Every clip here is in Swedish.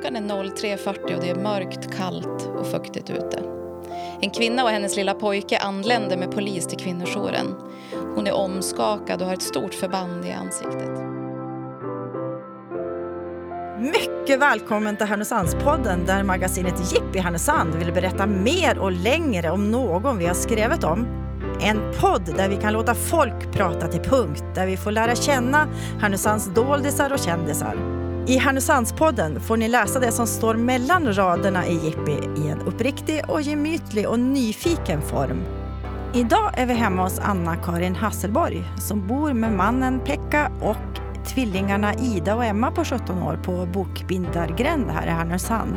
Klockan är 03.40 och det är mörkt, kallt och fuktigt ute. En kvinna och hennes lilla pojke anländer med polis till kvinnojouren. Hon är omskakad och har ett stort förband i ansiktet. Mycket välkommen till Härnösandspodden där magasinet Jippi Härnösand vill berätta mer och längre om någon vi har skrivit om. En podd där vi kan låta folk prata till punkt, där vi får lära känna Härnösands doldisar och kändisar. I Härnösandspodden får ni läsa det som står mellan raderna i Jippi i en uppriktig och gemytlig och nyfiken form. Idag är vi hemma hos Anna-Karin Hasselborg som bor med mannen Pekka och tvillingarna Ida och Emma på 17 år på Bokbindargränd här i Härnösand.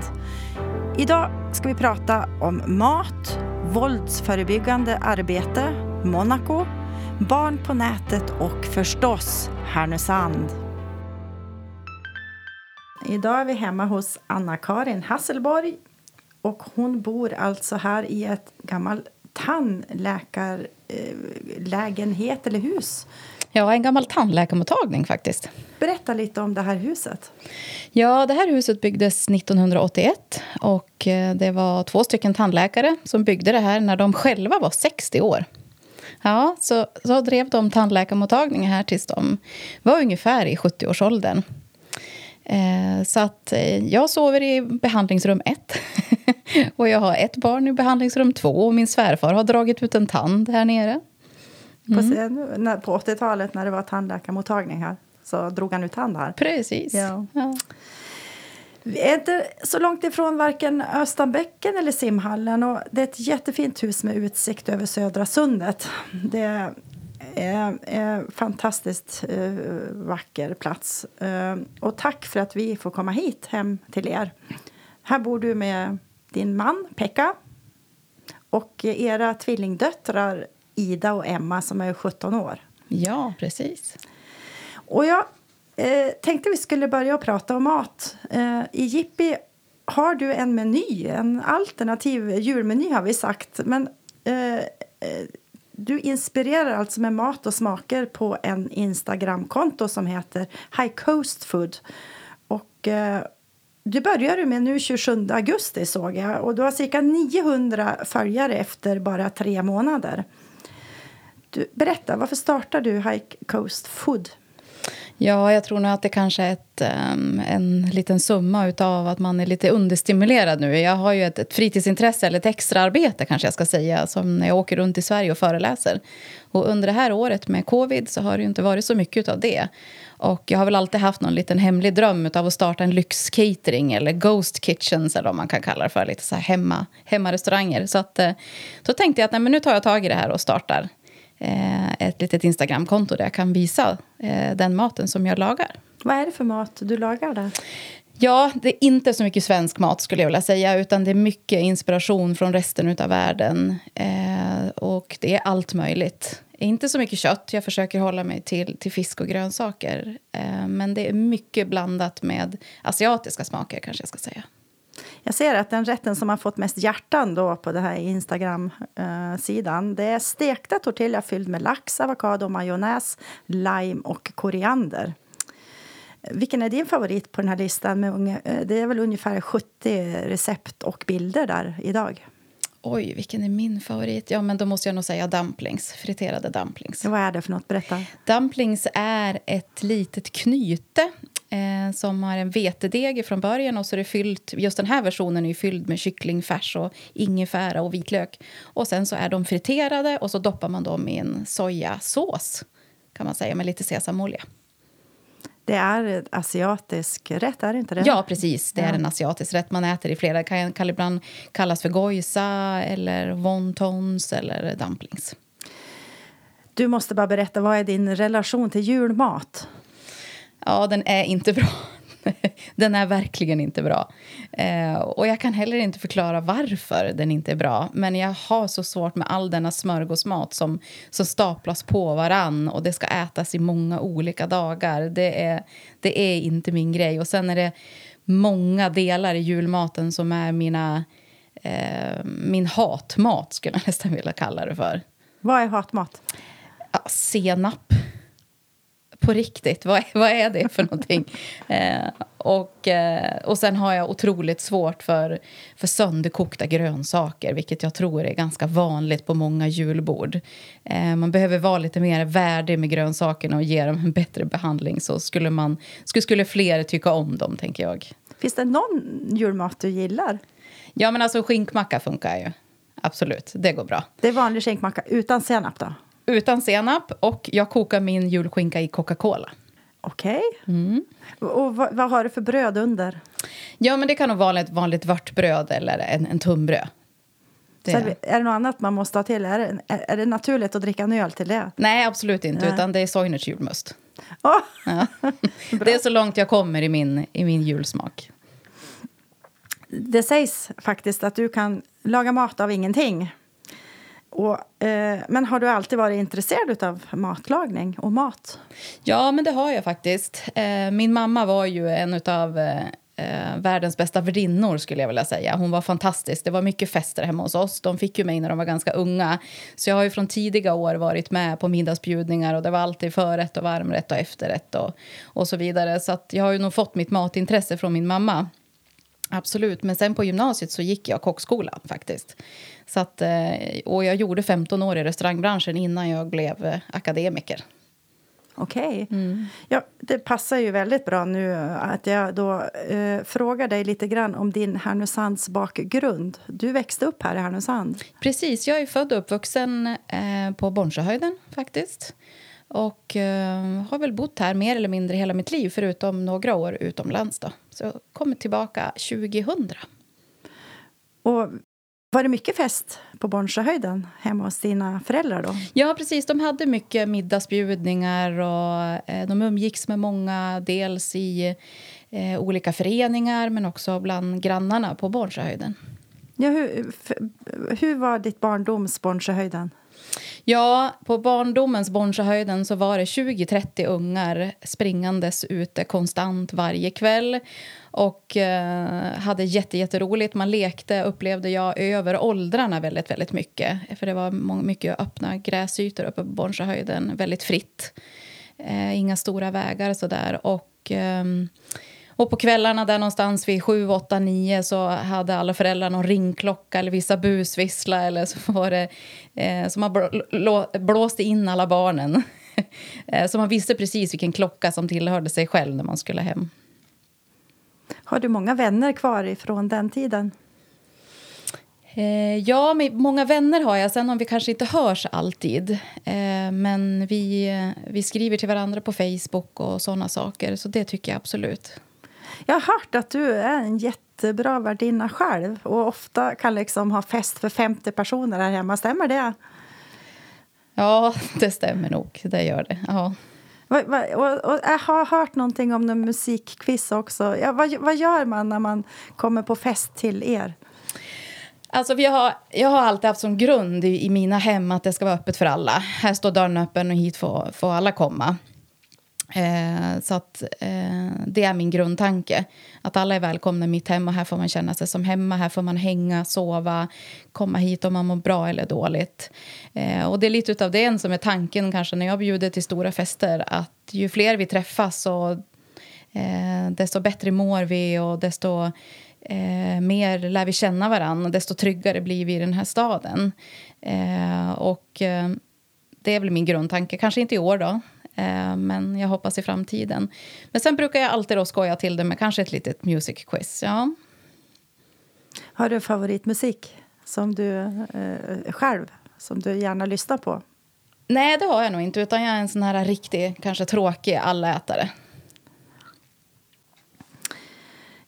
Idag ska vi prata om mat, våldsförebyggande arbete, Monaco, barn på nätet och förstås Härnösand. Idag är vi hemma hos Anna-Karin Hasselborg och hon bor alltså här i ett gammalt tandläkarlägenhet eller hus. Ja, en gammal tandläkarmottagning faktiskt. Berätta lite om det här huset. Ja, det här huset byggdes 1981 och eh, det var två stycken tandläkare som byggde det här när de själva var 60 år. Ja, så, så drev de tandläkarmottagningen här tills de var ungefär i 70-årsåldern. Eh, så att eh, jag sover i behandlingsrum 1. och jag har ett barn i behandlingsrum 2 och min svärfar har dragit ut en tand här nere. Mm. På, på 80-talet när det var tandläkarmottagning här så drog han ut tand här. Precis. Ja. Ja. Vi är inte så långt ifrån varken Östanbäcken eller simhallen. Och det är ett jättefint hus med utsikt över Södra sundet. Det är en fantastiskt vacker plats. Uh, och tack för att vi får komma hit hem till er. Här bor du med din man Pekka och era tvillingdöttrar Ida och Emma som är 17 år. Ja, precis. Och jag eh, tänkte vi skulle börja prata om mat. Eh, I Jippi har du en meny, en alternativ julmeny har vi sagt. Men eh, eh, du inspirerar alltså med mat och smaker på en Instagramkonto som heter High Coast Food. Och eh, du började med nu 27 augusti såg jag och du har cirka 900 följare efter bara tre månader. Du, berätta, varför startade du High Coast Food? Ja, jag tror nog att det kanske är ett, um, en liten summa av att man är lite understimulerad nu. Jag har ju ett, ett fritidsintresse, eller ett extraarbete kanske jag ska säga, som när jag åker runt i Sverige och föreläser. Och under det här året med covid så har det inte varit så mycket av det. Och jag har väl alltid haft någon liten hemlig dröm av att starta en lyxcatering eller ghost kitchens eller vad man kan kalla det för, lite så här hemma, hemmarestauranger. Så att, eh, då tänkte jag att nej, men nu tar jag tag i det här och startar ett litet Instagramkonto där jag kan visa eh, den maten som jag lagar. Vad är det för mat du lagar där? Ja, det är inte så mycket svensk mat skulle jag vilja säga, utan det är mycket inspiration från resten av världen. Eh, och det är allt möjligt. Inte så mycket kött, jag försöker hålla mig till, till fisk och grönsaker. Eh, men det är mycket blandat med asiatiska smaker kanske jag ska säga. Jag ser att den rätten som har fått mest hjärtan då på den här Instagram-sidan det är stekta tortilla fylld med lax, avokado, majonnäs, lime och koriander. Vilken är din favorit på den här listan? Med det är väl ungefär 70 recept och bilder där idag. Oj, vilken är min favorit? Ja, men då måste jag nog säga dumplings. Friterade dumplings. Vad är det för något? Berätta. Dumplings är ett litet knyte eh, som har en vetedeg från början och så är det fyllt, just den här versionen är fylld med kycklingfärs och ingefära och vitlök. Och sen så är de friterade och så doppar man dem i en sojasås kan man säga med lite sesamolja. Det är en asiatisk rätt, är det inte det? Ja, precis. Det är en asiatisk rätt. Man äter i flera. Det kan, kan ibland kallas för gojsa eller wontons eller dumplings. Du måste bara berätta, vad är din relation till julmat? Ja, den är inte bra. den är verkligen inte bra. Eh, och jag kan heller inte förklara varför den inte är bra. Men jag har så svårt med all denna smörgåsmat som, som staplas på varann och det ska ätas i många olika dagar. Det är, det är inte min grej. Och sen är det många delar i julmaten som är mina, eh, min hatmat, skulle jag nästan vilja kalla det för. Vad är hatmat? Ja, senap på riktigt, vad, vad är det för någonting? Eh, och, eh, och sen har jag otroligt svårt för, för sönderkokta grönsaker vilket jag tror är ganska vanligt på många julbord. Eh, man behöver vara lite mer värdig med grönsakerna och ge dem en bättre behandling så skulle, man, skulle, skulle fler tycka om dem, tänker jag. Finns det någon julmat du gillar? Ja, men alltså skinkmacka funkar ju. Absolut, det går bra. Det är vanlig skinkmacka utan senap då? Utan senap och jag kokar min julskinka i Coca-Cola. Okej. Okay. Mm. Och vad, vad, har du för bröd under? Ja, men det kan nog vara ett vanligt vörtbröd eller en, en tunnbröd. Det. Så är, det, är det något annat man måste ha till? Är det, är, det naturligt att dricka en öl till det? Nej, absolut inte. Nej. Utan det är Soinerts julmust. Oh. Ja. det är så långt jag kommer i min, i min julsmak. Det sägs faktiskt att du kan laga mat av ingenting. Och, eh, men har du alltid varit intresserad av matlagning och mat? Ja, men det har jag faktiskt. Eh, min mamma var ju en av eh, eh, världens bästa värdinnor skulle jag vilja säga. Hon var fantastisk. Det var mycket fester hemma hos oss. De fick ju mig när de var ganska unga. Så jag har ju från tidiga år varit med på middagsbjudningar och det var alltid förrätt och varmrätt och efterrätt och, och så vidare. Så jag har ju nog fått mitt matintresse från min mamma. Absolut, men sen på gymnasiet så gick jag kockskola faktiskt. Så att, eh, och jag gjorde 15 år i restaurangbranschen innan jag blev eh, akademiker. Okej. Okay. Mm. Ja, det passar ju väldigt bra nu att jag då eh, frågar dig lite grann om din Härnösands bakgrund. Du växte upp här i Härnösand. Precis, jag är född och uppvuxen eh, på Bornsjöhöjden faktiskt. Och eh, har väl bott här mer eller mindre hela mitt liv förutom några år utomlands. Då. Så kom tillbaka 2000. Och var det mycket fest på Bornsjöhöjden hemma hos dina föräldrar? då? Ja, precis. De hade mycket middagsbjudningar och eh, de umgicks med många, dels i eh, olika föreningar men också bland grannarna på Bornsjöhöjden. Ja, hur, hur var ditt barndoms Bornsjöhöjden? Ja, på barndomens Bornsjöhöjden så var det 20-30 ungar springandes ute konstant varje kväll och eh, hade jätte, jätteroligt. Man lekte, upplevde jag, över åldrarna väldigt, väldigt mycket. För det var mycket öppna gräsytor uppe på Bornsjöhöjden, väldigt fritt. Eh, inga stora vägar sådär. Och... Eh, och på kvällarna där någonstans vid 7, 8, 9 så hade alla föräldrar någon ringklocka eller vissa busvissla eller så var det eh, så man blåste in alla barnen. eh, så man visste precis vilken klocka som tillhörde sig själv när man skulle hem. Har du många vänner kvar ifrån den tiden? Eh, ja, många vänner har jag. Sen om vi kanske inte hörs alltid. Eh, men vi, vi skriver till varandra på Facebook och såna saker. Så det tycker jag absolut. Jag har hört att du är en jättebra värdinna själv och ofta kan liksom ha fest för 50 personer här hemma. Stämmer det? Ja, det stämmer nog. Det gör det. Ja. Och, och, jag har hört någonting om en musikquiz också. Ja, vad, vad gör man när man kommer på fest till er? Alltså, vi har, jag har alltid haft som grund i, i, mina hem att det ska vara öppet för alla. Här står dörren öppen och hit får, får alla komma. Eh, så att, eh, det är min grundtanke. Att alla är välkomna i mitt hem och här får man känna sig som hemma. Här får man hänga, sova, komma hit om man mår bra eller dåligt. Eh, och det är lite av det som är tanken kanske när jag bjuder till stora fester. Att ju fler vi träffas och eh, desto bättre mår vi och desto eh, mer lär vi känna varandra och desto tryggare blir vi i den här staden. Eh, och eh, det är väl min grundtanke. Kanske inte i år då, men jag hoppas i framtiden. Men sen brukar jag alltid då skoja till det med kanske ett litet music quiz. Ja. Har du favoritmusik som du eh, själv som du gärna lyssnar på? Nej, det har jag nog inte. Utan Jag är en sån här riktig, kanske tråkig allätare.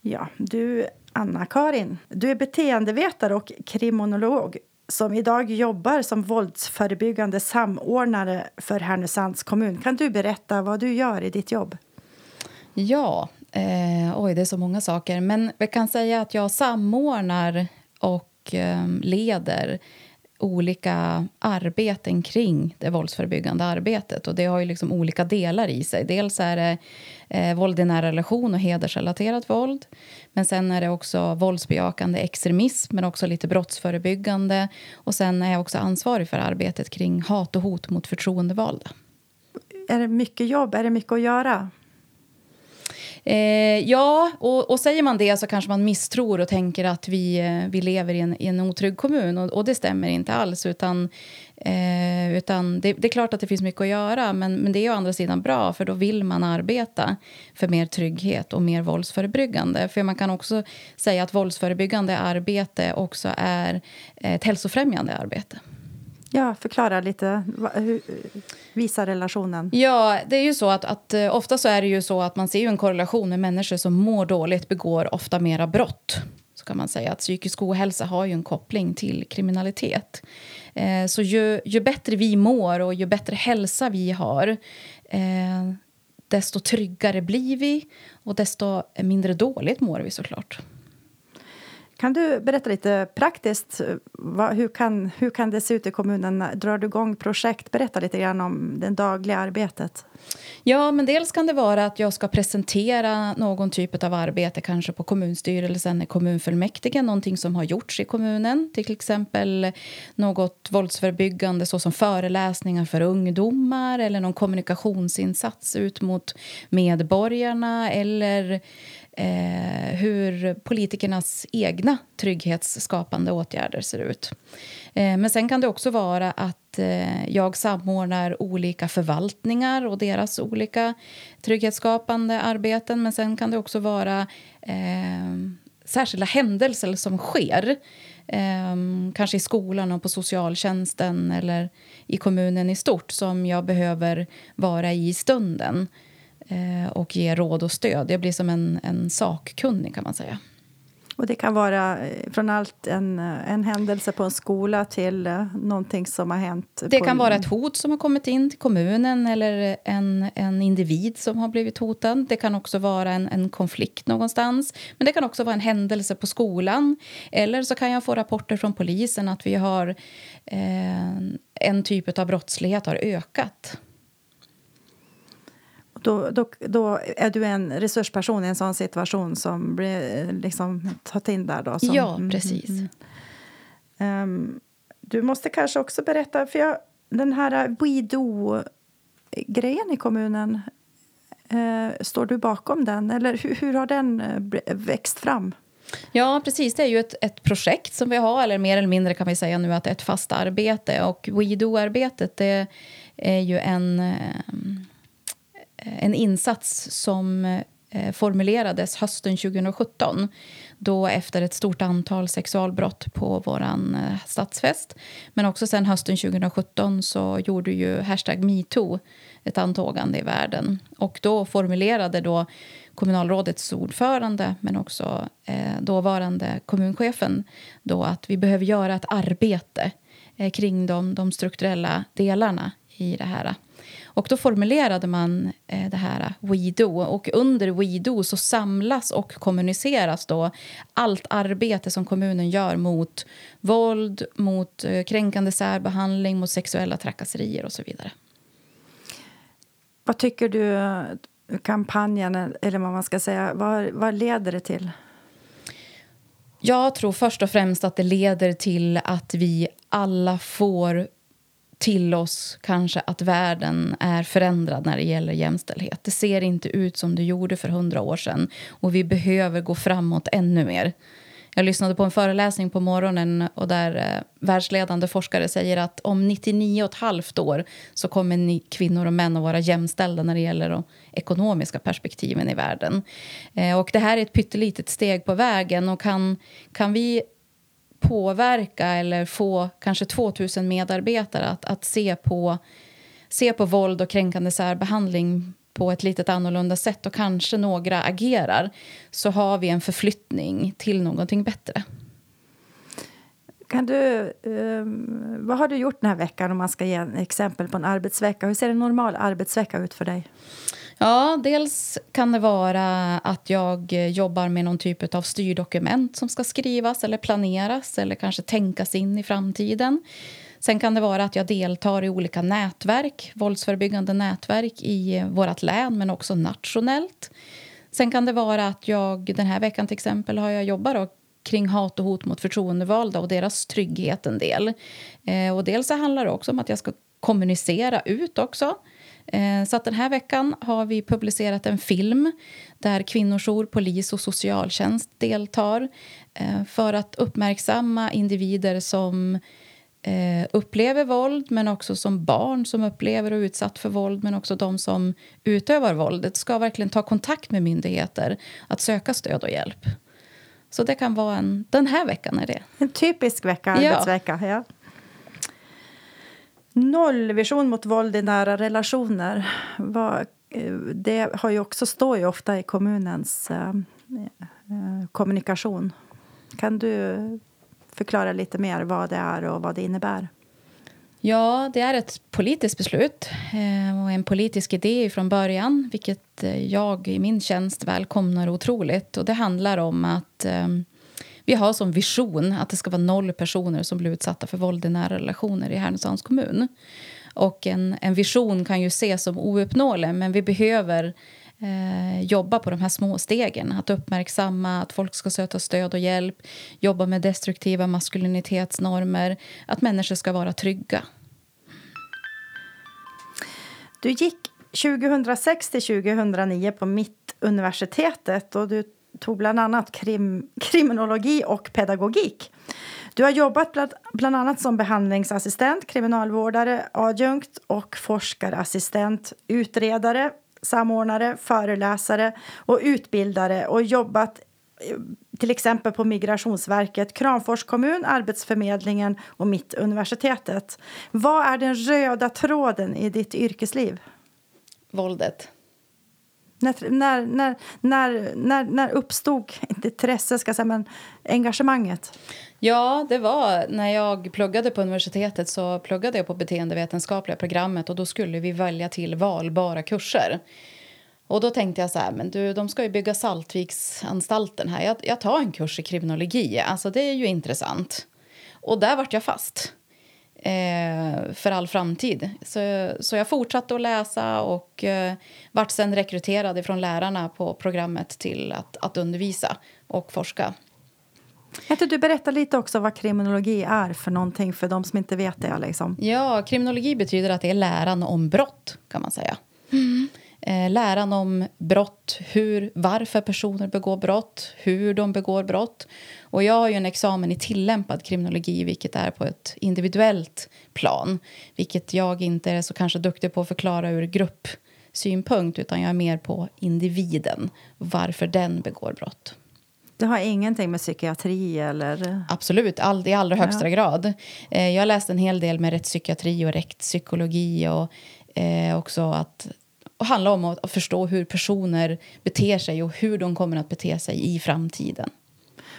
Ja, du, Anna-Karin, du är beteendevetare och kriminolog som idag jobbar som våldsförebyggande samordnare för Härnösands kommun. Kan du berätta vad du gör i ditt jobb? Ja, eh, oj, det är så många saker. Men vi kan säga att jag samordnar och eh, leder olika arbeten kring det våldsförebyggande arbetet. Och Det har ju liksom olika delar i sig. Dels är det eh, våld i nära relation och hedersrelaterat våld. Men sen är det också våldsbejakande extremism, men också lite brottsförebyggande. Och sen är jag också ansvarig för arbetet kring hat och hot mot förtroendevalda. Är det mycket jobb? Är det mycket att göra? Eh, ja, och, och, säger man det så kanske man misstror och tänker att vi, eh, vi lever i en, i en otrygg kommun. Och, och det stämmer inte alls. Utan, eh, utan det, det, är klart att det finns mycket att göra men, men det är å andra sidan bra för då vill man arbeta för mer trygghet och mer våldsförebyggande. För man kan också säga att våldsförebyggande arbete också är ett hälsofrämjande arbete. Ja, förklara lite. Visa relationen. Ja, det är ju så att, att eh, ofta så är det ju så att man ser en korrelation med människor som mår dåligt begår ofta mera brott. Så kan man säga att psykisk ohälsa har ju en koppling till kriminalitet. Eh, så ju, ju bättre vi mår och ju bättre hälsa vi har eh, desto tryggare blir vi och desto mindre dåligt mår vi såklart. Kan du berätta lite praktiskt, eh, vad, hur, kan, hur kan det se ut i kommunen? Drar du igång projekt? Berätta lite grann om det dagliga arbetet. Ja, men dels kan det vara att jag ska presentera någon typ av arbete, kanske på kommunstyrelsen eller kommunfullmäktige, någonting som har gjorts i kommunen. Till exempel något våldsförebyggande såsom föreläsningar för ungdomar eller någon kommunikationsinsats ut mot medborgarna eller eh, hur politikernas egna trygghetsskapande åtgärder ser ut. Eh, men sen kan det också vara att eh, jag samordnar olika förvaltningar och deras olika trygghetsskapande arbeten. Men sen kan det också vara eh, särskilda händelser som sker. Eh, kanske i skolan och på socialtjänsten eller i kommunen i stort som jag behöver vara i stunden och ge råd och stöd. Jag blir som en, en sakkunnig kan man säga. Och det kan vara eh, från allt en, eh, en händelse på en skola till någonting som har hänt. Det kan vara ett hot som har kommit in till kommunen eller en, en individ som har blivit hotad. Det kan också vara en, en konflikt någonstans. Men det kan också vara en händelse på skolan. Eller så kan jag få rapporter från polisen att vi har eh, en typ av brottslighet har ökat då, då, då är du en resursperson i en sån situation som blir liksom tagit in där. Då, som, ja, mm, precis. Mm, um, du måste kanske också berätta, för jag, den här WeDo-grejen i kommunen, uh, står du bakom den? Eller hur, hur har den uh, växt fram? Ja, precis. Det är ju ett, ett projekt som vi har, eller mer eller mindre kan vi säga nu att det är ett fast arbete. Och WeDo-arbetet det är ju en en insats som eh, formulerades hösten 2017 då efter ett stort antal sexualbrott på vår eh, stadsfest. Men också sen hösten 2017 så gjorde ju hashtag metoo ett antågande i världen. Och då formulerade då kommunalrådets ordförande men också eh, dåvarande kommunchefen då att vi behöver göra ett arbete eh, kring de, de strukturella delarna i det här. Och då formulerade man eh, det här WeDo. Och under WeDo så samlas och kommuniceras då allt arbete som kommunen gör mot våld, mot eh, kränkande särbehandling, mot sexuella trakasserier och så vidare. Vad tycker du kampanjen, eller vad man ska säga, vad, vad leder det till? Jag tror först och främst att det leder till att vi alla får till oss kanske att världen är förändrad när det gäller jämställdhet. Det ser inte ut som det gjorde för hundra år sedan och vi behöver gå framåt ännu mer. Jag lyssnade på en föreläsning på morgonen och där eh, världsledande forskare säger att om 99 och ett halvt år så kommer ni kvinnor och män att vara jämställda när det gäller de ekonomiska perspektiven i världen. Eh, och det här är ett pyttelitet steg på vägen och kan, kan vi påverka eller få kanske 2000 medarbetare att, att se, på, se på våld och kränkande särbehandling på ett lite annorlunda sätt och kanske några agerar så har vi en förflyttning till någonting bättre. Kan du, um, vad har du gjort den här veckan om man ska ge en exempel på en arbetsvecka? Hur ser en normal arbetsvecka ut för dig? Ja, dels kan det vara att jag jobbar med någon typ av styrdokument som ska skrivas eller planeras eller kanske tänkas in i framtiden. Sen kan det vara att jag deltar i olika nätverk, våldsförebyggande nätverk i vårt län men också nationellt. Sen kan det vara att jag den här veckan till exempel har jag jobbat kring hat och hot mot förtroendevalda och deras trygghet en del. Eh, och dels så handlar det också om att jag ska kommunicera ut också Eh, så att den här veckan har vi publicerat en film där kvinnojour, polis och socialtjänst deltar eh, för att uppmärksamma individer som eh, upplever våld men också som barn som upplever och är utsatt för våld men också de som utövar våldet ska verkligen ta kontakt med myndigheter att söka stöd och hjälp. Så det kan vara en... Den här veckan är det. En typisk vecka, arbetsvecka. Ja. Nollvision mot våld i nära relationer. Eh, det har ju också, står ju ofta i kommunens eh, eh, kommunikation. Kan du förklara lite mer vad det är och vad det innebär? Ja, det är ett politiskt beslut och en politisk idé från början vilket jag i min tjänst välkomnar otroligt. Och det handlar om att eh, vi har som vision att det ska vara noll personer som blir utsatta för våld i nära relationer i Härnösands kommun. Och en, en vision kan ju ses som ouppnåelig, men vi behöver eh, jobba på de här små stegen. Att uppmärksamma att folk ska söka stöd och hjälp, jobba med destruktiva maskulinitetsnormer, att människor ska vara trygga. Du gick 2006 till 2009 på Mittuniversitetet och du tog bland annat krim, kriminologi och pedagogik. Du har jobbat bland, bland annat som behandlingsassistent, kriminalvårdare, adjunkt och forskarassistent, utredare, samordnare, föreläsare och utbildare och jobbat eh, till exempel på Migrationsverket, Kramfors kommun, Arbetsförmedlingen och Mittuniversitetet. Vad är den röda tråden i ditt yrkesliv? Våldet. När, när, när, när, när, när uppstod, inte intresse ska säga, men engagemanget? Ja, det var när jag pluggade på universitetet så pluggade jag på beteendevetenskapliga programmet och då skulle vi välja till valbara kurser. Och då tänkte jag så här, men du, de ska ju bygga Saltviksanstalten här. Jag, jag tar en kurs i kriminologi, alltså det är ju intressant. Och där vart jag fast eh, för all framtid. Så, så jag fortsatte att läsa och eh, vart sen rekryterad från lärarna på programmet till att, att undervisa och forska. Kan du berätta lite också vad kriminologi är för någonting för de som inte vet det? Liksom? Ja, kriminologi betyder att det är läran om brott kan man säga. Mm. Eh, läran om brott, hur, varför personer begår brott, hur de begår brott. Och jag har ju en examen i tillämpad kriminologi, vilket är på ett individuellt plan. Vilket jag inte är så kanske duktig på att förklara ur gruppsynpunkt, utan jag är mer på individen, varför den begår brott. Det har ingenting med psykiatri eller? Absolut, all, i allra högsta ja. grad. Eh, jag läste en hel del med rättspsykiatri och rättspsykologi och eh, också att och handlar om att förstå hur personer beter sig och hur de kommer att bete sig i framtiden.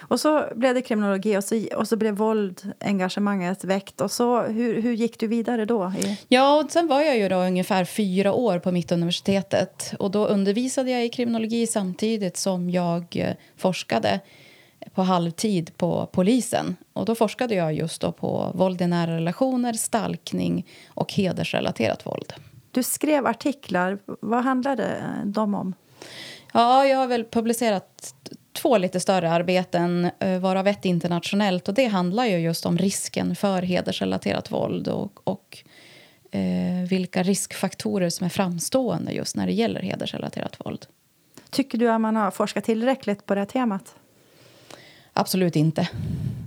Och så blev det kriminologi och så, och så blev våld, engagemanget väckt. Och så, hur, hur gick du vidare då? Ja, och sen var jag ju då ungefär fyra år på Mittuniversitetet. Och då undervisade jag i kriminologi samtidigt som jag eh, forskade på halvtid på polisen. Och då forskade jag just då på våld i nära relationer, stalkning och hedersrelaterat våld. Du skrev artiklar. Vad handlade de om? Ja, jag har väl publicerat två lite större arbeten, eh, varav ett internationellt. Och Det handlar ju just om risken för hedersrelaterat våld och, och eh, vilka riskfaktorer som är framstående just när det gäller hedersrelaterat våld. Tycker du att man har forskat tillräckligt på det här temat? Absolut inte.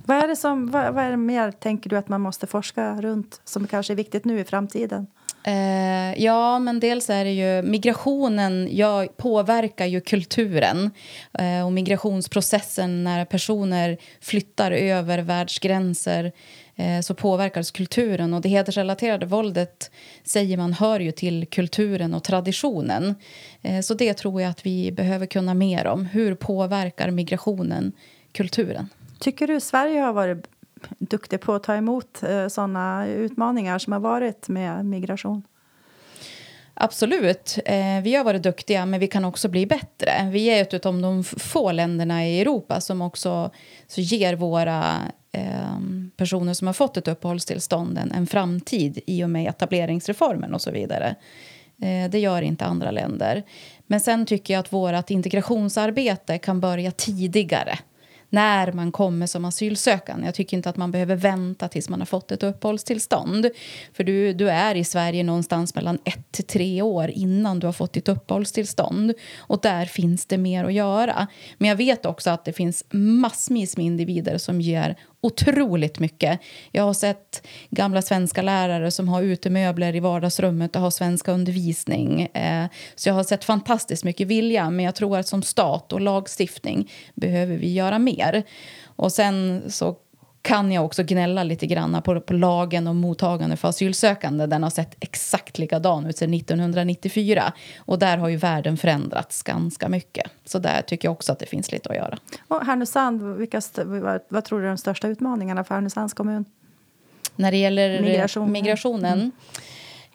Vad är det som, vad, vad är mer tänker du att man måste forska runt som kanske är viktigt nu i framtiden? Eh, ja, men dels är det ju migrationen ja, påverkar ju kulturen eh, och migrationsprocessen när personer flyttar över världsgränser eh, så påverkas kulturen och det hedersrelaterade våldet säger man hör ju till kulturen och traditionen. Eh, så det tror jag att vi behöver kunna mer om. Hur påverkar migrationen kulturen? Tycker du Sverige har varit duktig på att ta emot eh, såna utmaningar som har varit med migration? Absolut. Eh, vi har varit duktiga, men vi kan också bli bättre. Vi är ett av de få länderna i Europa som också så ger våra eh, personer som har fått ett uppehållstillstånd en, en framtid i och med etableringsreformen och så vidare. Eh, det gör inte andra länder. Men sen tycker jag att vårt integrationsarbete kan börja tidigare när man kommer som asylsökande. Jag tycker inte att man behöver vänta tills man har fått ett uppehållstillstånd. För du, du är i Sverige någonstans mellan ett till tre år innan du har fått ditt uppehållstillstånd. Och där finns det mer att göra. Men jag vet också att det finns massvis med individer som ger otroligt mycket. Jag har sett gamla svenska lärare som har utemöbler i vardagsrummet och har svenska undervisning. Eh, så jag har sett fantastiskt mycket vilja, men jag tror att som stat och lagstiftning behöver vi göra mer. Och sen så kan jag också gnälla lite grann på, på lagen om mottagande för asylsökande. Den har sett exakt likadan ut sedan 1994. Och där har ju världen förändrats ganska mycket. Så där tycker jag också att det finns lite att göra. Och Härnösand, vilka, vad, vad tror du är de största utmaningarna för Härnösands kommun? När det gäller Migration. migrationen? Mm.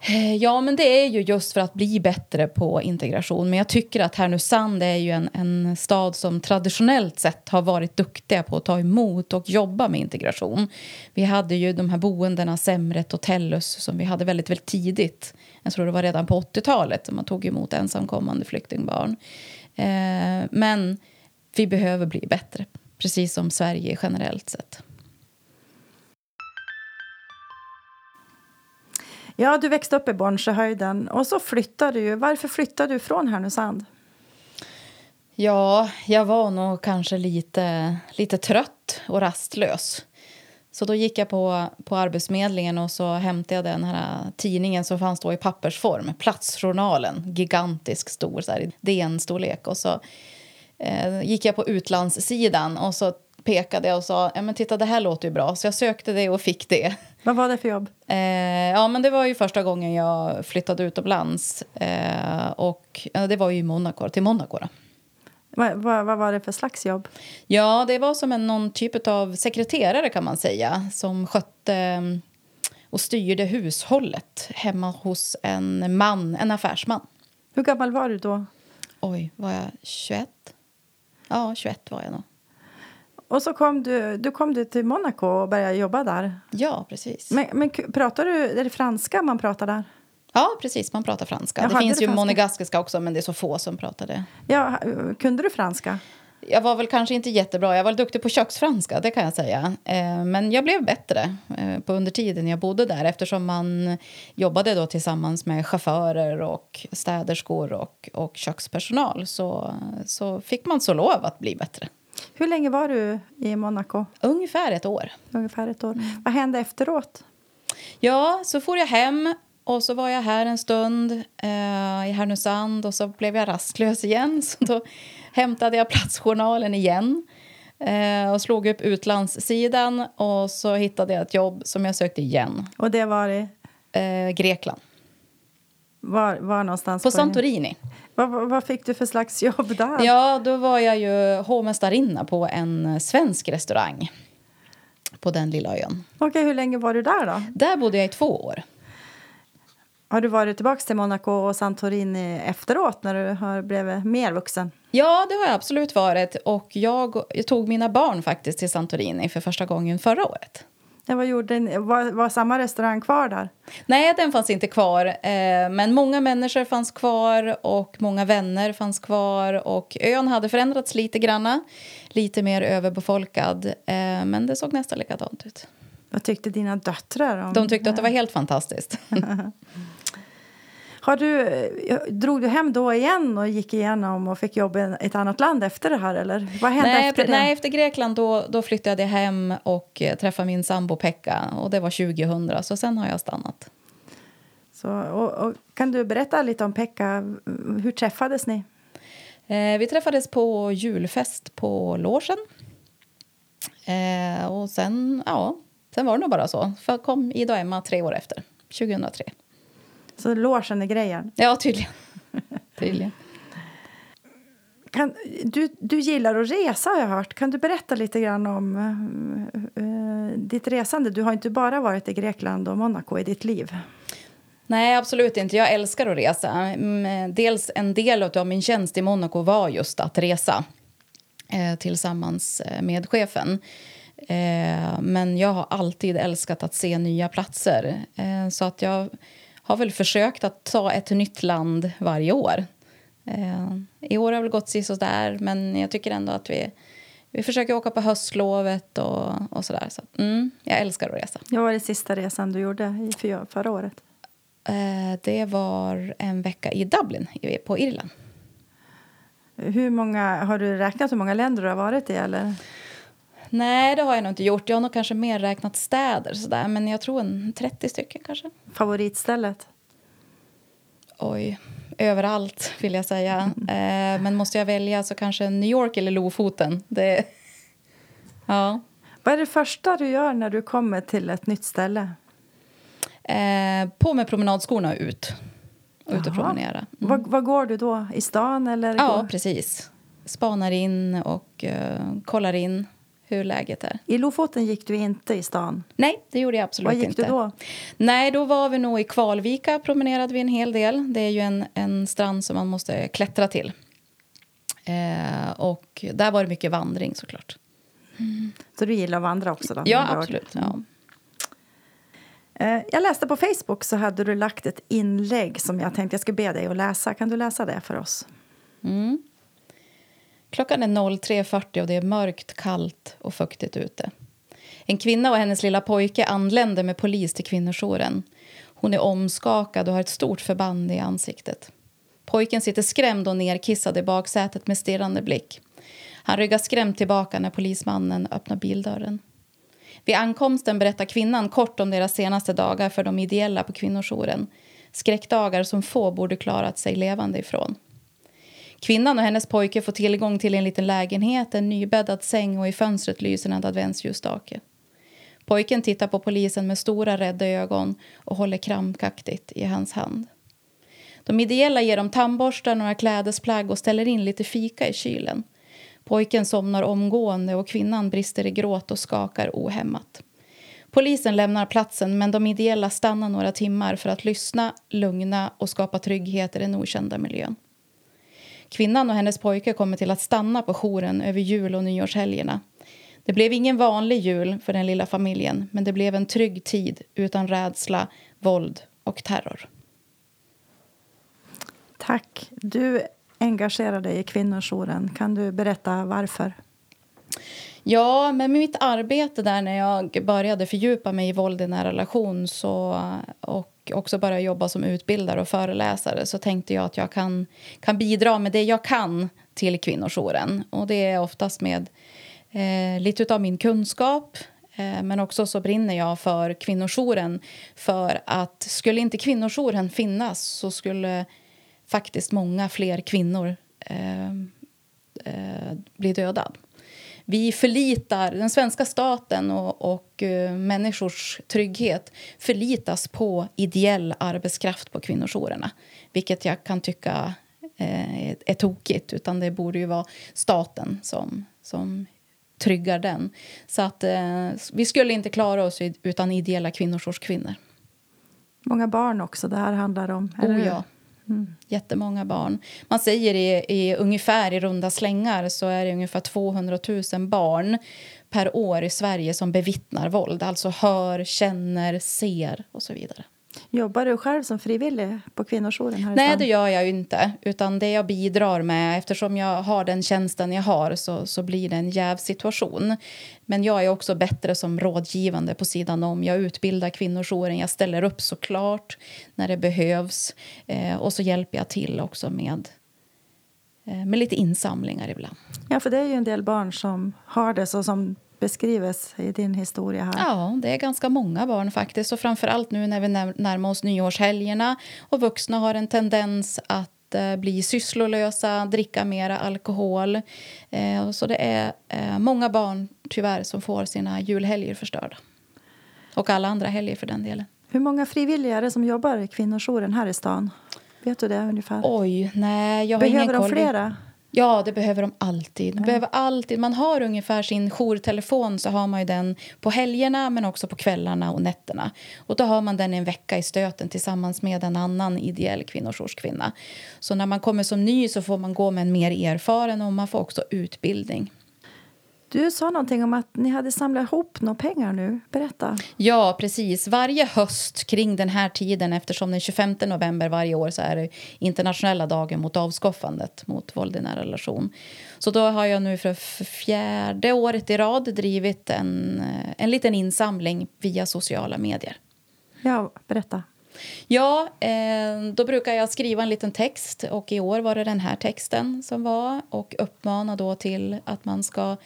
Eh, ja, men det är ju just för att bli bättre på integration. Men jag tycker att Härnösand är ju en, en stad som traditionellt sett har varit duktiga på att ta emot och jobba med integration. Vi hade ju de här boendena Semret och Tellus som vi hade väldigt, väldigt tidigt. Jag tror det var redan på 80-talet som man tog emot ensamkommande flyktingbarn. Eh, men vi behöver bli bättre, precis som Sverige generellt sett. Ja, du växte upp i Bornsjöhöjden och så flyttade du. Varför flyttade du från Härnösand? Ja, jag var nog kanske lite, lite trött och rastlös. Så då gick jag på, på Arbetsförmedlingen och så hämtade jag den här tidningen som fanns då i pappersform, Platsjournalen, gigantisk stor, så här, DN-storlek. Och så eh, gick jag på utlandssidan och så pekade jag och sa ja, men titta det här låter ju bra. Så jag sökte det och fick det. Vad var det för jobb? Eh, ja, men det var ju första gången jag flyttade utomlands. Eh, och ja, det var ju Monaco, till Monaco. Då. Vad, vad, vad, var det för slags jobb? Ja, det var som en, någon typ av sekreterare kan man säga som skötte mm, och styrde hushållet hemma hos en man, en affärsman. Hur gammal var du då? Oj, var jag 21? Ja, 21 var jag nog. Och så kom du, du kom du till Monaco och började jobba där. Ja, precis. Men, men pratar du, är det franska man pratar där? Ja, precis. Man pratar franska. Jaha, det finns ju monegaskiska också, men det är så få som pratar det. Ja, kunde du franska? Jag var väl kanske inte jättebra. Jag var duktig på köksfranska, det kan jag säga. Eh, men jag blev bättre eh, på under tiden jag bodde där eftersom man jobbade då tillsammans med chaufförer och städerskor och, och kökspersonal så, så fick man så lov att bli bättre. Hur länge var du i Monaco? Ungefär ett år. Ungefär ett år. Mm. Vad hände efteråt? Ja, så får jag hem och så var jag här en stund eh, i Härnösand och så blev jag rastlös igen. Så då hämtade jag Platsjournalen igen eh, och slog upp utlandssidan och så hittade jag ett jobb som jag sökte igen. Och det var i? Eh, Grekland. Var, var någonstans? På, på Santorini. Vad, vad fick du för slags jobb där? Ja, då var jag ju hovmästarinna på en svensk restaurang på den lilla ön. Okej, hur länge var du där då? Där bodde jag i två år. Har du varit tillbaka till Monaco och Santorini efteråt när du har blivit mer vuxen? Ja, det har jag absolut varit. Och jag, jag tog mina barn faktiskt till Santorini för första gången förra året. Ja, vad gjorde ni? Var, var samma restaurang kvar där? Nej, den fanns inte kvar. Eh, men många människor fanns kvar och många vänner fanns kvar. Och ön hade förändrats lite granna. Lite mer överbefolkad. Eh, men det såg nästan likadant ut. Vad tyckte dina döttrar om De tyckte att det var helt fantastiskt. Har du, eh, drog du hem då igen och gick igenom och fick jobb i ett annat land efter det här? Eller? Vad hände nej, efter det? Nej, efter Grekland då, då flyttade jag hem och eh, träffade min sambo Pekka. Och det var 2000, så sen har jag stannat. Så, och, och, kan du berätta lite om Pekka? Hur träffades ni? Eh, vi träffades på julfest på Låsen. Eh, och sen, ja, sen var det nog bara så. För kom Ida och Emma tre år efter, 2003. Så logen är grejen? Ja, tydligen. tydligen. Kan, du, du gillar att resa, har jag hört. Kan du berätta lite grann om uh, ditt resande? Du har inte bara varit i Grekland och Monaco i ditt liv. Nej, absolut inte. Jag älskar att resa. Mm, dels en del av min tjänst i Monaco var just att resa eh, tillsammans eh, med chefen. Eh, men jag har alltid älskat att se nya platser. Eh, så att jag har väl försökt att ta ett nytt land varje år. Eh, I år har det gått så där, men jag tycker ändå att vi... vi försöker åka på höstlovet och, och sådär. Så, mm, jag älskar att resa. Vad var det sista resan du gjorde i förra året? Eh, det var en vecka i Dublin på Irland. Hur många, har du räknat hur många länder du har varit i? Eller? Nej, det har jag nog inte gjort. Jag har nog kanske mer räknat städer, sådär. men jag tror en 30 stycken kanske. Favoritstället? Oj, överallt vill jag säga. Eh, men måste jag välja så kanske New York eller Lofoten. Det... Ja. Vad är det första du gör när du kommer till ett nytt ställe? Eh, på med promenadskorna ut. Ut och promenera. Mm. Var, går du då? I stan? Eller ja, går... precis. Spanar in och uh, kollar in hur läget är. I Lofoten gick du inte i stan? Nej, det gjorde jag absolut inte. Var gick inte. du då? Nej, då var vi nog i Kvalvika, promenerade vi en hel del. Det är ju en, en strand som man måste klättra till. Eh, och där var det mycket vandring såklart. Mm. Så du gillar att vandra också? Då, ja, absolut. Ja. Eh, jag läste på Facebook så hade du lagt ett inlägg som jag tänkte jag skulle be dig att läsa. Kan du läsa det för oss? Mm. Klockan är 03.40 och det är mörkt, kallt och fuktigt ute. En kvinna och hennes lilla pojke anländer med polis till kvinnojouren. Hon är omskakad och har ett stort förband i ansiktet. Pojken sitter skrämd och nerkissad i baksätet med stirrande blick. Han ryggar skrämt tillbaka när polismannen öppnar bildörren. Vid ankomsten berättar kvinnan kort om deras senaste dagar för de ideella på kvinnojouren. Skräckdagar som få borde klarat sig levande ifrån. Kvinnan och hennes pojke får tillgång till en liten lägenhet, en nybäddad säng och i fönstret lyser en adventsljusstake. Pojken tittar på polisen med stora rädda ögon och håller krampaktigt i hans hand. De ideella ger dem tandborstar, några klädesplagg och ställer in lite fika i kylen. Pojken somnar omgående och kvinnan brister i gråt och skakar ohämmat. Polisen lämnar platsen men de ideella stannar några timmar för att lyssna, lugna och skapa trygghet i den okända miljön. Kvinnan och hennes pojke kommer till att stanna på jouren över jul och nyårshelgerna. Det blev ingen vanlig jul för den lilla familjen men det blev en trygg tid utan rädsla, våld och terror. Tack. Du engagerar dig i kvinnojouren. Kan du berätta varför? Ja, med mitt arbete där när jag började fördjupa mig i våld i nära relation så, och också började jobba som utbildare och föreläsare så tänkte jag att jag kan, kan bidra med det jag kan till kvinnojouren. Och det är oftast med eh, lite av min kunskap eh, men också så brinner jag för kvinnojouren för att skulle inte kvinnojouren finnas så skulle faktiskt många fler kvinnor eh, eh, dödad. Vi förlitar, den svenska staten och, och uh, människors trygghet förlitas på ideell arbetskraft på kvinnojourerna. Vilket jag kan tycka uh, är tokigt. Utan det borde ju vara staten som, som tryggar den. Så att uh, vi skulle inte klara oss utan ideella kvinnojoursკvinnor. Många barn också det här handlar om. Oh, ja. Mm. Jättemånga barn. Man säger i, i ungefär i runda slängar så är det ungefär 200 000 barn per år i Sverige som bevittnar våld. Alltså hör, känner, ser och så vidare. Jobbar du själv som frivillig på kvinnojouren? Här Nej, det gör jag inte. Utan det jag bidrar med, eftersom jag har den tjänsten jag har så, så blir det en jävsituation. Men jag är också bättre som rådgivande på sidan om. Jag utbildar kvinnojouren, jag ställer upp såklart när det behövs. Eh, och så hjälper jag till också med eh, med lite insamlingar ibland. Ja, för det är ju en del barn som har det så som beskrives i din historia här? Ja, det är ganska många barn faktiskt. Och framförallt nu när vi närmar oss nyårshelgerna och vuxna har en tendens att eh, bli sysslolösa, dricka mer alkohol. Eh, så det är eh, många barn tyvärr som får sina julhelger förstörda. Och alla andra helger för den delen. Hur många frivilliga är det som jobbar i kvinnojouren här i stan? Vet du det ungefär? Oj, nej, jag har Behöver ingen de flera? Ja, det behöver de alltid. De behöver alltid. Man har ungefär sin jourtelefon så har man den på helgerna men också på kvällarna och nätterna. Och då har man den en vecka i stöten tillsammans med en annan ideell kvinnojourskvinna. Så när man kommer som ny så får man gå med en mer erfaren och man får också utbildning. Du sa någonting om att ni hade samlat ihop några pengar nu. Berätta. Ja, precis. Varje höst kring den här tiden eftersom den 25 november varje år så är det internationella dagen mot avskaffandet mot våld i nära relation. Så då har jag nu för fjärde året i rad drivit en, en liten insamling via sociala medier. Ja, berätta. Ja, eh, då brukar jag skriva en liten text och i år var det den här texten som var och uppmana då till att man ska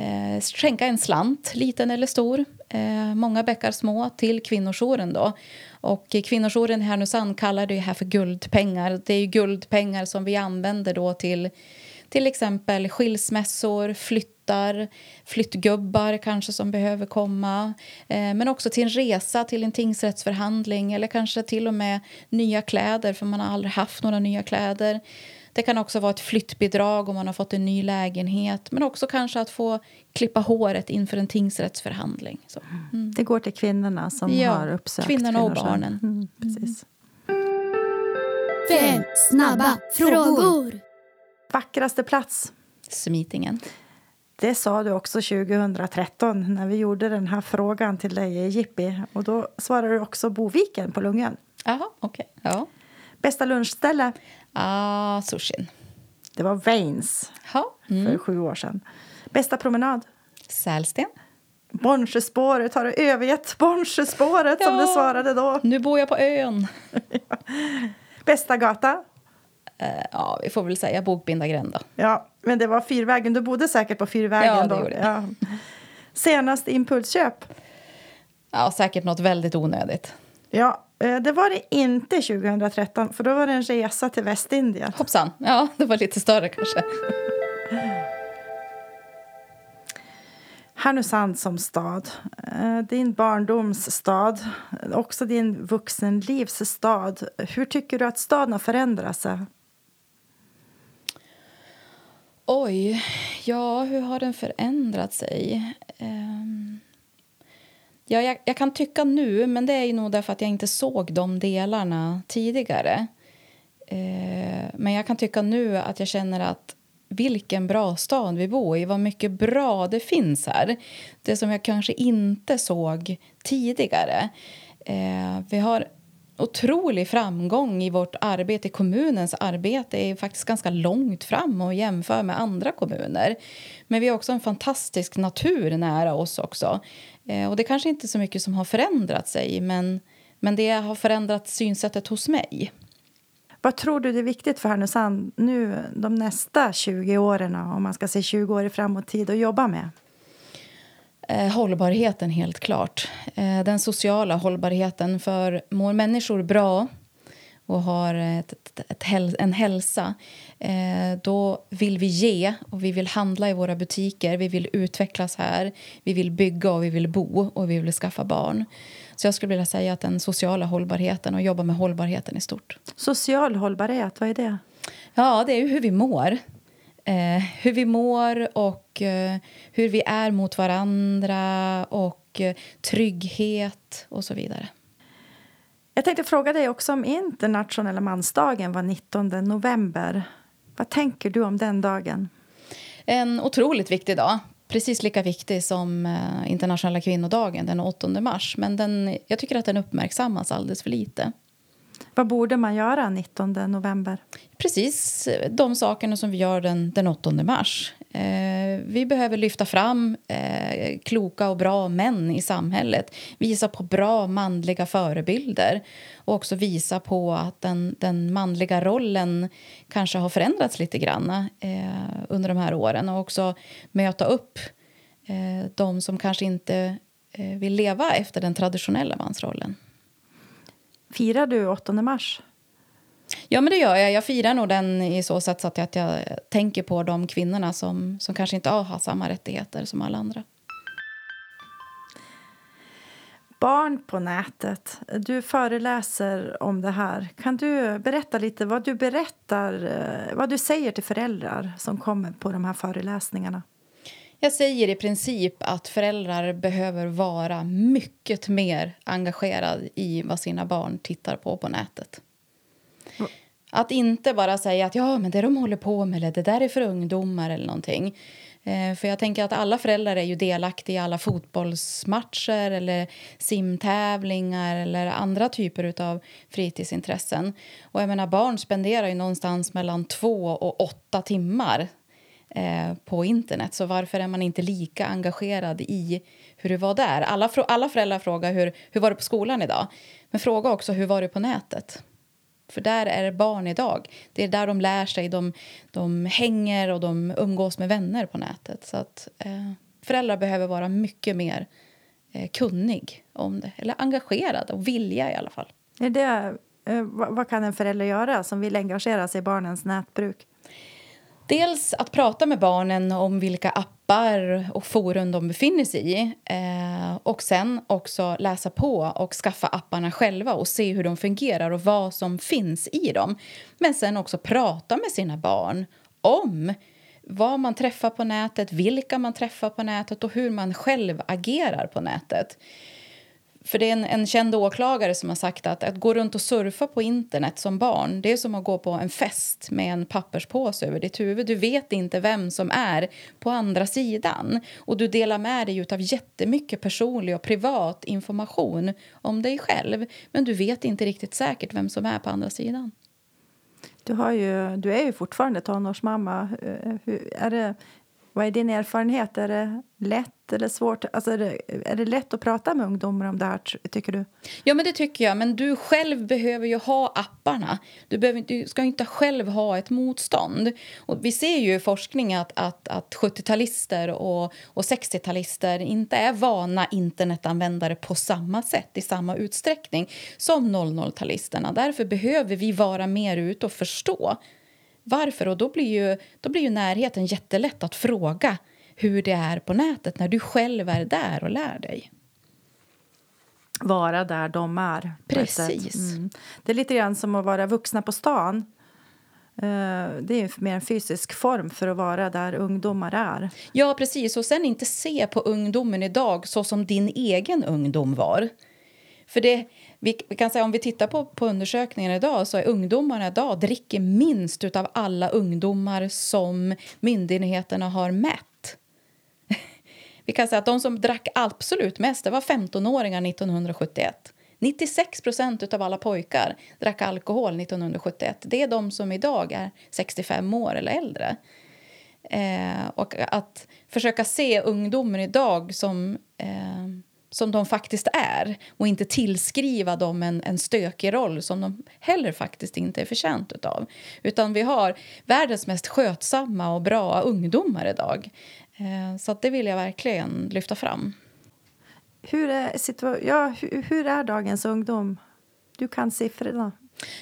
eh, skänka en slant, liten eller stor, eh, många bäckar små, till kvinnojouren. Då. Och kvinnojouren i Härnösand kallar det här för guldpengar. Det är guldpengar som vi använder då till till exempel skilsmässor, flyttar, flyttgubbar kanske som behöver komma. Eh, men också till en resa till en tingsrättsförhandling eller kanske till och med nya kläder för man har aldrig haft några nya kläder. Det kan också vara ett flyttbidrag om man har fått en ny lägenhet men också kanske att få klippa håret inför en tingsrättsförhandling. Så, mm. Det går till kvinnorna som ja, har uppsökt kvinnorna och barnen. Mm, precis. Fem snabba frågor. Vackraste plats? Smitingen. Det sa du också 2013 när vi gjorde den här frågan till dig i Jippi. Och då svarade du också Boviken på Lungön. Jaha, okej. Okay. Ja. Bästa lunchställe? Ah, sushin. Det var Veins mm. för sju år sedan. Bästa promenad? Sälsten. Bornsjöspåret, har du övergett Bornsjöspåret ja. som du svarade då? Nu bor jag på ön. Bästa gata? Uh, ja, vi får väl säga Bokbindargränd då. Ja, men det var Fyrvägen. Du bodde säkert på Fyrvägen ja, det då. Gjorde. Ja. Senast impulsköp? Ja, säkert något väldigt onödigt. Ja, det var det inte 2013, för då var det en resa till Västindien. Hoppsan, ja, det var lite större kanske. Härnösand som stad, eh, din barndomsstad, också din vuxenlivsstad. Hur tycker du att staden har förändrat sig? Oj, ja, hur har den förändrat sig? Um, ja, jag, jag, kan tycka nu, men det är nog därför att jag inte såg de delarna tidigare. Eh, men jag kan tycka nu att jag känner att vilken bra stad vi bor i, vad mycket bra det finns här. Det som jag kanske inte såg tidigare. Eh, vi har otrolig framgång i vårt arbete. Kommunens arbete är faktiskt ganska långt fram och jämför med andra kommuner. Men vi har också en fantastisk natur nära oss också. Eh, och det kanske inte är så mycket som har förändrat sig, men, men det har förändrat synsättet hos mig. Vad tror du är viktigt för Härnösand nu de nästa 20 åren, om man ska se 20 år framåt tid, att jobba med? Eh, hållbarheten, helt klart. Eh, den sociala hållbarheten. För mår människor bra och har ett, ett, ett en hälsa eh, då vill vi ge och vi vill handla i våra butiker. Vi vill utvecklas här, vi vill bygga och vi vill bo och vi vill skaffa barn. Så jag skulle vilja säga att den sociala hållbarheten och jobba med hållbarheten i stort. Social hållbarhet, vad är det? Ja, det är hur vi mår eh, hur vi mår och eh, hur vi är mot varandra och eh, trygghet och så vidare. Jag tänkte fråga dig också om internationella mansdagen var 19 november. Vad tänker du om den dagen? En otroligt viktig dag. Precis lika viktig som eh, internationella kvinnodagen den 8 mars. Men den, jag tycker att den uppmärksammas alldeles för lite. Vad borde man göra 19 november? Precis de sakerna som vi gör den, den 8 mars. Eh, vi behöver lyfta fram eh, kloka och bra män i samhället. Visa på bra manliga förebilder och också visa på att den, den manliga rollen kanske har förändrats lite grann eh, under de här åren och också möta upp eh, de som kanske inte eh, vill leva efter den traditionella mansrollen. Firar du 8 mars? Ja, men det gör jag. Jag firar nog den i så sätt att jag, jag tänker på de kvinnorna som, som kanske inte har samma rättigheter som alla andra. Barn på nätet. Du föreläser om det här. Kan du berätta lite vad du berättar, eh, vad du säger till föräldrar som kommer på de här föreläsningarna? Jag säger i princip att föräldrar behöver vara mycket mer engagerade i vad sina barn tittar på på nätet. Att inte bara säga att ja, men det de håller på med eller det där är för ungdomar eller någonting. Eh, för jag tänker att alla föräldrar är ju delaktiga i alla fotbollsmatcher eller simtävlingar eller andra typer av fritidsintressen. Och jag menar, barn spenderar ju någonstans mellan två och åtta timmar eh, på internet. Så varför är man inte lika engagerad i hur det var där? Alla, alla föräldrar frågar hur, hur var det på skolan idag. Men fråga också hur var det på nätet. För där är det barn idag. Det är där de lär sig. De, de hänger och de umgås med vänner på nätet. Så att eh, föräldrar behöver vara mycket mer eh, kunnig om det. Eller engagerad och vilja i alla fall. Är det, eh, vad kan en förälder göra som vill engagera sig i barnens nätbruk? Dels att prata med barnen om vilka appar och forum de befinner sig i. Eh, och sen också läsa på och skaffa apparna själva och se hur de fungerar och vad som finns i dem. Men sen också prata med sina barn om vad man träffar på nätet, vilka man träffar på nätet och hur man själv agerar på nätet. För det är en, en känd åklagare som har sagt att att gå runt och surfa på internet som barn det är som att gå på en fest med en papperspåse över ditt huvud. Du vet inte vem som är på andra sidan. Och du delar med dig av jättemycket personlig och privat information om dig själv. Men du vet inte riktigt säkert vem som är på andra sidan. Du, har ju, du är ju fortfarande tonårsmamma. Eh, eh, hur, är det, vad är din erfarenhet? Är det lätt eller svårt? Alltså är, det, är det lätt att prata med ungdomar om det här, tycker du? Ja, men det tycker jag. Men du själv behöver ju ha apparna. Du, behöver, du ska inte själv ha ett motstånd. Och vi ser ju i forskning att, att, att 70-talister och, och 60-talister inte är vana internetanvändare på samma sätt, i samma utsträckning som 00-talisterna. Därför behöver vi vara mer ute och förstå varför? Och då blir ju, då blir ju närheten jättelätt att fråga hur det är på nätet när du själv är där och lär dig. Vara där de är. Precis. Mm. Det är lite grann som att vara vuxna på stan. Eh, det är mer en fysisk form för att vara där ungdomar är. Ja, precis. Och sen inte se på ungdomen idag så som din egen ungdom var. För det, vi, vi, kan säga om vi tittar på, på undersökningen idag så är ungdomarna idag dricker minst av alla ungdomar som myndigheterna har mätt. vi kan säga att de som drack absolut mest det var 15-åringar 1971. 96 procent av alla pojkar drack alkohol 1971. Det är de som idag är 65 år eller äldre. Eh, och att försöka se ungdomen idag som eh, som de faktiskt är och inte tillskriva dem en, en stökig roll som de heller faktiskt inte är förtjänt av. Utan vi har världens mest skötsamma och bra ungdomar idag. Eh, så det vill jag verkligen lyfta fram. Hur är, ja, hur, hur är dagens ungdom? Du kan siffrorna.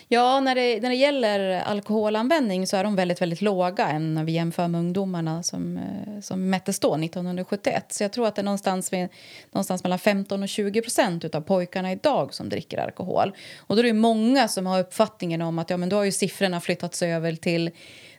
Ja, när det, när det gäller alkoholanvändning så är de väldigt, väldigt låga än när vi jämför med ungdomarna som, eh, som mättes då, 1971. Så jag tror att det är någonstans, vid, någonstans mellan 15 och 20 procent av pojkarna idag som dricker alkohol. Och då är det många som har uppfattningen om att ja, men då har ju siffrorna flyttats över till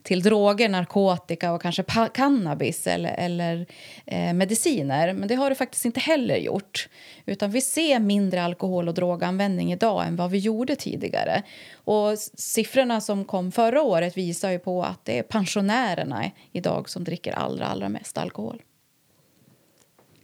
till droger, narkotika och kanske cannabis eller, eller eh, mediciner. Men det har det faktiskt inte heller gjort. Utan Vi ser mindre alkohol och droganvändning idag än vad vi gjorde tidigare. Och Siffrorna som kom förra året visar ju på att det är pensionärerna idag som dricker allra, allra mest alkohol.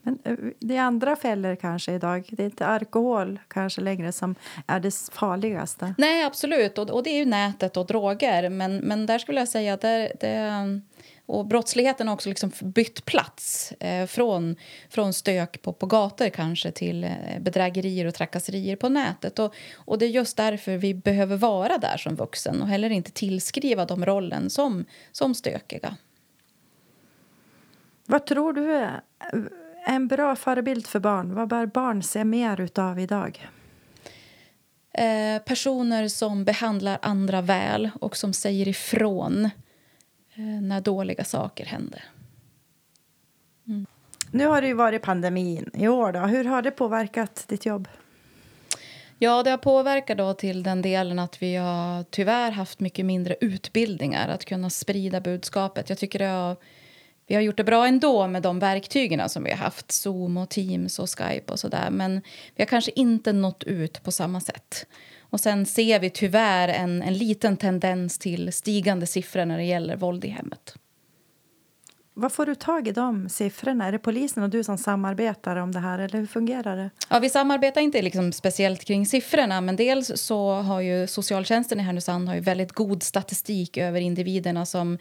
Men eh, det andra fällor kanske idag. Det är inte alkohol kanske längre som är det farligaste. Nej, absolut. Och, och det är ju nätet och droger. Men, men där skulle jag säga att det, och brottsligheten har också liksom bytt plats eh, från, från stök på, på gator kanske till eh, bedrägerier och trakasserier på nätet. Och, och Det är just därför vi behöver vara där som vuxen och heller inte tillskriva dem rollen som, som stökiga. Vad tror du är en bra förebild för barn? Vad bör barn se mer utav idag? Eh, personer som behandlar andra väl och som säger ifrån eh, när dåliga saker händer. Mm. Nu har det ju varit pandemin i år. Då. Hur har det påverkat ditt jobb? Ja, det har påverkat då till den delen att vi har tyvärr haft mycket mindre utbildningar att kunna sprida budskapet. Jag tycker det har vi har gjort det bra ändå med de verktygen som vi har haft, Zoom och Teams och Skype och sådär. Men vi har kanske inte nått ut på samma sätt. Och sen ser vi tyvärr en, en liten tendens till stigande siffror när det gäller våld i hemmet vad får du tag i de siffrorna? Är det polisen och du som samarbetar om det här? eller hur fungerar det? Ja, vi samarbetar inte liksom speciellt kring siffrorna men dels så har ju socialtjänsten i Härnösand har ju väldigt god statistik över individerna som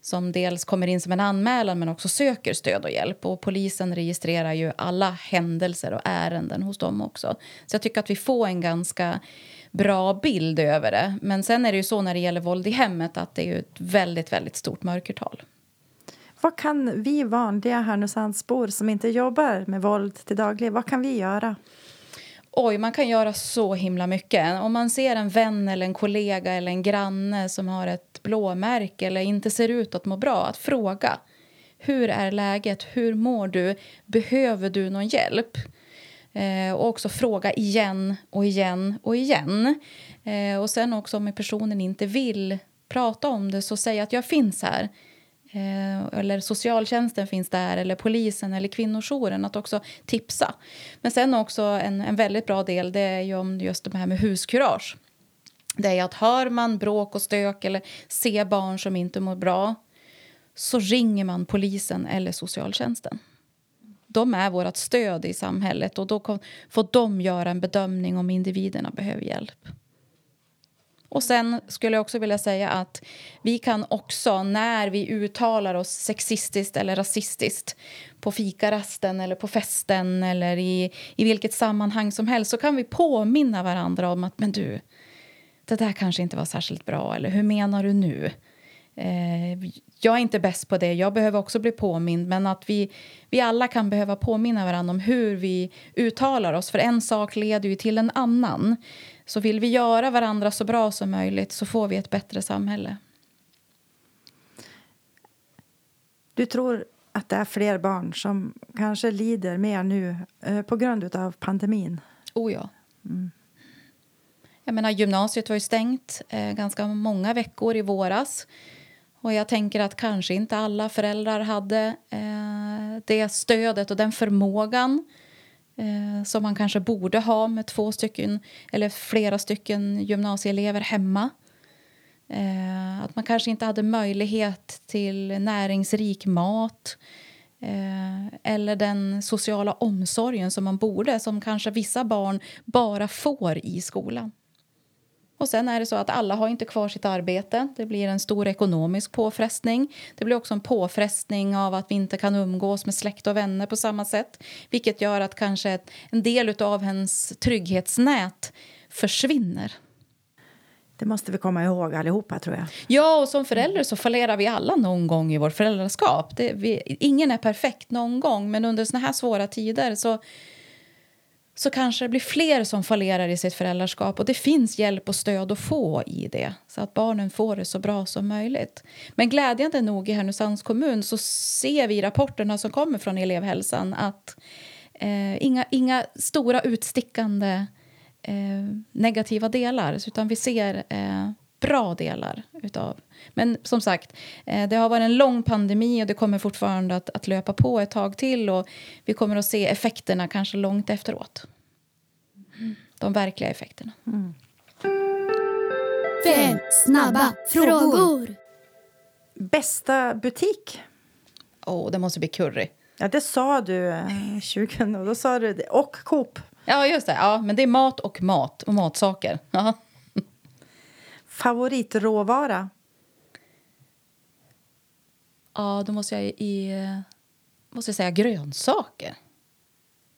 som dels kommer in som en anmälan men också söker stöd och hjälp. Och polisen registrerar ju alla händelser och ärenden hos dem också. Så jag tycker att vi får en ganska bra bild över det. Men sen är det ju så när det gäller våld i hemmet att det är ett väldigt, väldigt stort mörkertal. Vad kan vi vanliga Härnösandsbor som inte jobbar med våld till daglig, vad kan vi göra? Oj, man kan göra så himla mycket. Om man ser en vän eller en kollega eller en granne som har ett blåmärke eller inte ser ut att må bra, att fråga. Hur är läget? Hur mår du? Behöver du någon hjälp? Eh, och också fråga igen och igen och igen. Eh, och sen också om personen inte vill prata om det, så säg att jag finns här. Eh, eller socialtjänsten finns där, eller polisen eller kvinnojouren. Att också tipsa. Men sen också en, en väldigt bra del det är ju om just det här med huskurage. Det är att hör man bråk och stök eller ser barn som inte mår bra så ringer man polisen eller socialtjänsten. De är vårt stöd i samhället och då får de göra en bedömning om individerna behöver hjälp. Och sen skulle jag också vilja säga att vi kan också, när vi uttalar oss sexistiskt eller rasistiskt på fikarasten eller på festen eller i, i vilket sammanhang som helst så kan vi påminna varandra om att men du, det där kanske inte var särskilt bra eller hur menar du nu? Eh, jag är inte bäst på det, jag behöver också bli påmind men att vi, vi alla kan behöva påminna varandra om hur vi uttalar oss för en sak leder ju till en annan. Så vill vi göra varandra så bra som möjligt så får vi ett bättre samhälle. Du tror att det är fler barn som kanske lider mer nu eh, på grund av pandemin? Oh ja. Mm. Jag menar, gymnasiet var ju stängt eh, ganska många veckor i våras. Och jag tänker att kanske inte alla föräldrar hade eh, det stödet och den förmågan eh, som man kanske borde ha med två stycken eller flera stycken gymnasieelever hemma. Eh, att man kanske inte hade möjlighet till näringsrik mat eh, eller den sociala omsorgen som man borde, som kanske vissa barn bara får i skolan. Och sen är det så att alla har inte kvar sitt arbete. Det blir en stor ekonomisk påfrestning. Det blir också en påfrestning av att vi inte kan umgås med släkt och vänner på samma sätt. Vilket gör att kanske en del av hennes trygghetsnät försvinner. Det måste vi komma ihåg allihopa tror jag. Ja, och som förälder så fallerar vi alla någon gång i vårt föräldraskap. Det, vi, ingen är perfekt någon gång, men under såna här svåra tider så så kanske det blir fler som fallerar i sitt föräldraskap och det finns hjälp och stöd att få i det så att barnen får det så bra som möjligt. Men glädjande nog i Härnösands kommun så ser vi i rapporterna som kommer från elevhälsan att eh, inga, inga stora utstickande eh, negativa delar utan vi ser eh, bra delar utav. Men som sagt, eh, det har varit en lång pandemi och det kommer fortfarande att, att löpa på ett tag till och vi kommer att se effekterna kanske långt efteråt. De verkliga effekterna. Mm. Fem snabba frågor. Bästa butik? Oh, det måste bli Curry. Ja, det sa du eh, 20 och då sa du det. Och Coop. Ja, just det. Ja, men det är mat och mat och matsaker. Aha. Favoritråvara? Ja, då måste jag, i, måste jag säga grönsaker.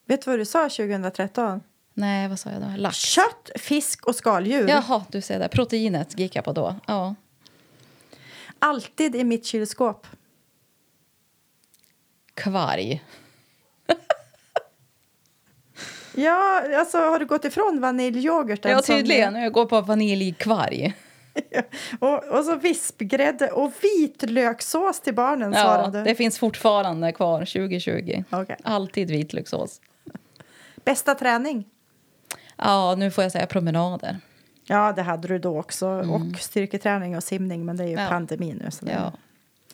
Vet du vad du sa 2013? Nej, vad sa jag då? Lax. Kött, fisk och skaldjur. Jaha, du ser det. Proteinet gick jag på då. Ja. Alltid i mitt kylskåp. Kvarg. ja, alltså har du gått ifrån vaniljyoghurten? Ja, tydligen. Som... Jag går på vaniljkvarg. och, och så vispgrädde och vitlökssås till barnen, ja, svarade det finns fortfarande kvar 2020. Okay. Alltid vitlökssås. Bästa träning? Ja, nu får jag säga promenader. Ja, det hade du då också. Mm. Och styrketräning och simning, men det är ju ja. pandemi nu. Så ja.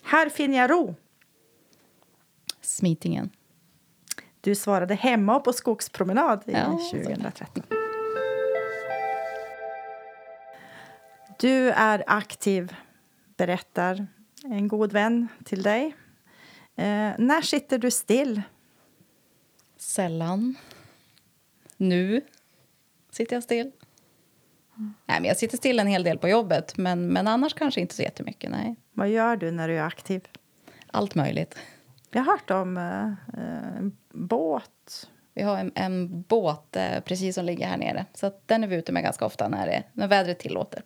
Här finner jag ro. Smitingen. Du svarade hemma på skogspromenad i ja, 2013. Du är aktiv, berättar en god vän till dig. Eh, när sitter du still? Sällan. Nu sitter jag still. Nej, men jag sitter still en hel del på jobbet, men, men annars kanske inte så jättemycket. Nej. Vad gör du när du är aktiv? Allt möjligt. Jag har hört om eh, en båt. Vi har en, en båt eh, precis som ligger här nere. Så den är vi ute med ganska ofta när, det, när vädret tillåter.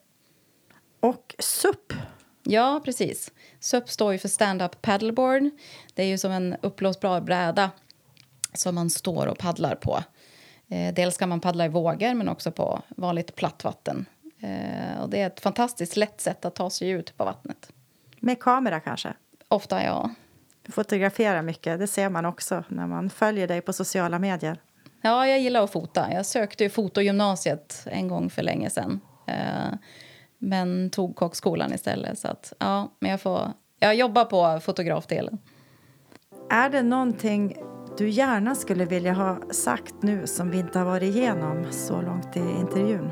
Och SUP. Ja, precis. SUP står ju för stand-up paddleboard. Det är ju som en uppblåsbar bräda som man står och paddlar på. Eh, dels kan man paddla i vågor, men också på vanligt platt vatten. Eh, och det är ett fantastiskt lätt sätt att ta sig ut på vattnet. Med kamera kanske? Ofta, ja. Du fotograferar mycket, det ser man också när man följer dig på sociala medier. Ja, jag gillar att fota. Jag sökte ju fotogymnasiet en gång för länge sedan. Eh, men tog kockskolan istället. Så att, ja, men jag, får, jag jobbar på fotografdelen. Är det någonting du gärna skulle vilja ha sagt nu som vi inte har varit igenom så långt i intervjun?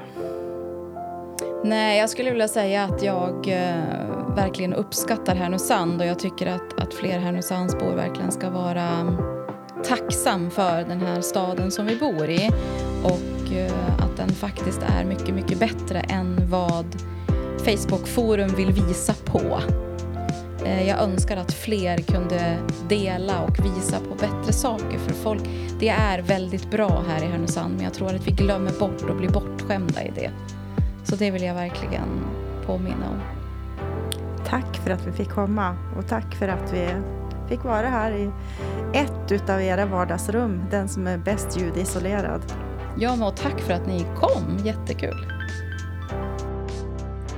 Nej, jag skulle vilja säga att jag eh, verkligen uppskattar Härnösand och jag tycker att, att fler Härnösandsbor verkligen ska vara tacksam för den här staden som vi bor i och eh, att den faktiskt är mycket, mycket bättre än vad Facebook-forum vill visa på. Eh, jag önskar att fler kunde dela och visa på bättre saker för folk. Det är väldigt bra här i Härnösand men jag tror att vi glömmer bort och blir bortskämda i det. Så det vill jag verkligen påminna om. Tack för att vi fick komma och tack för att vi fick vara här i ett av era vardagsrum, den som är bäst ljudisolerad. Ja, men tack för att ni kom. Jättekul.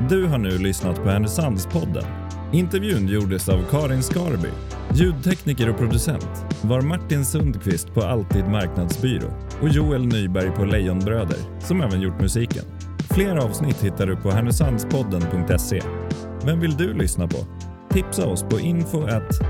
Du har nu lyssnat på Härnösandspodden. Intervjun gjordes av Karin Skarby. Ljudtekniker och producent var Martin Sundqvist på Alltid Marknadsbyrå och Joel Nyberg på Lejonbröder, som även gjort musiken. Fler avsnitt hittar du på härnösandspodden.se. Vem vill du lyssna på? Tipsa oss på info at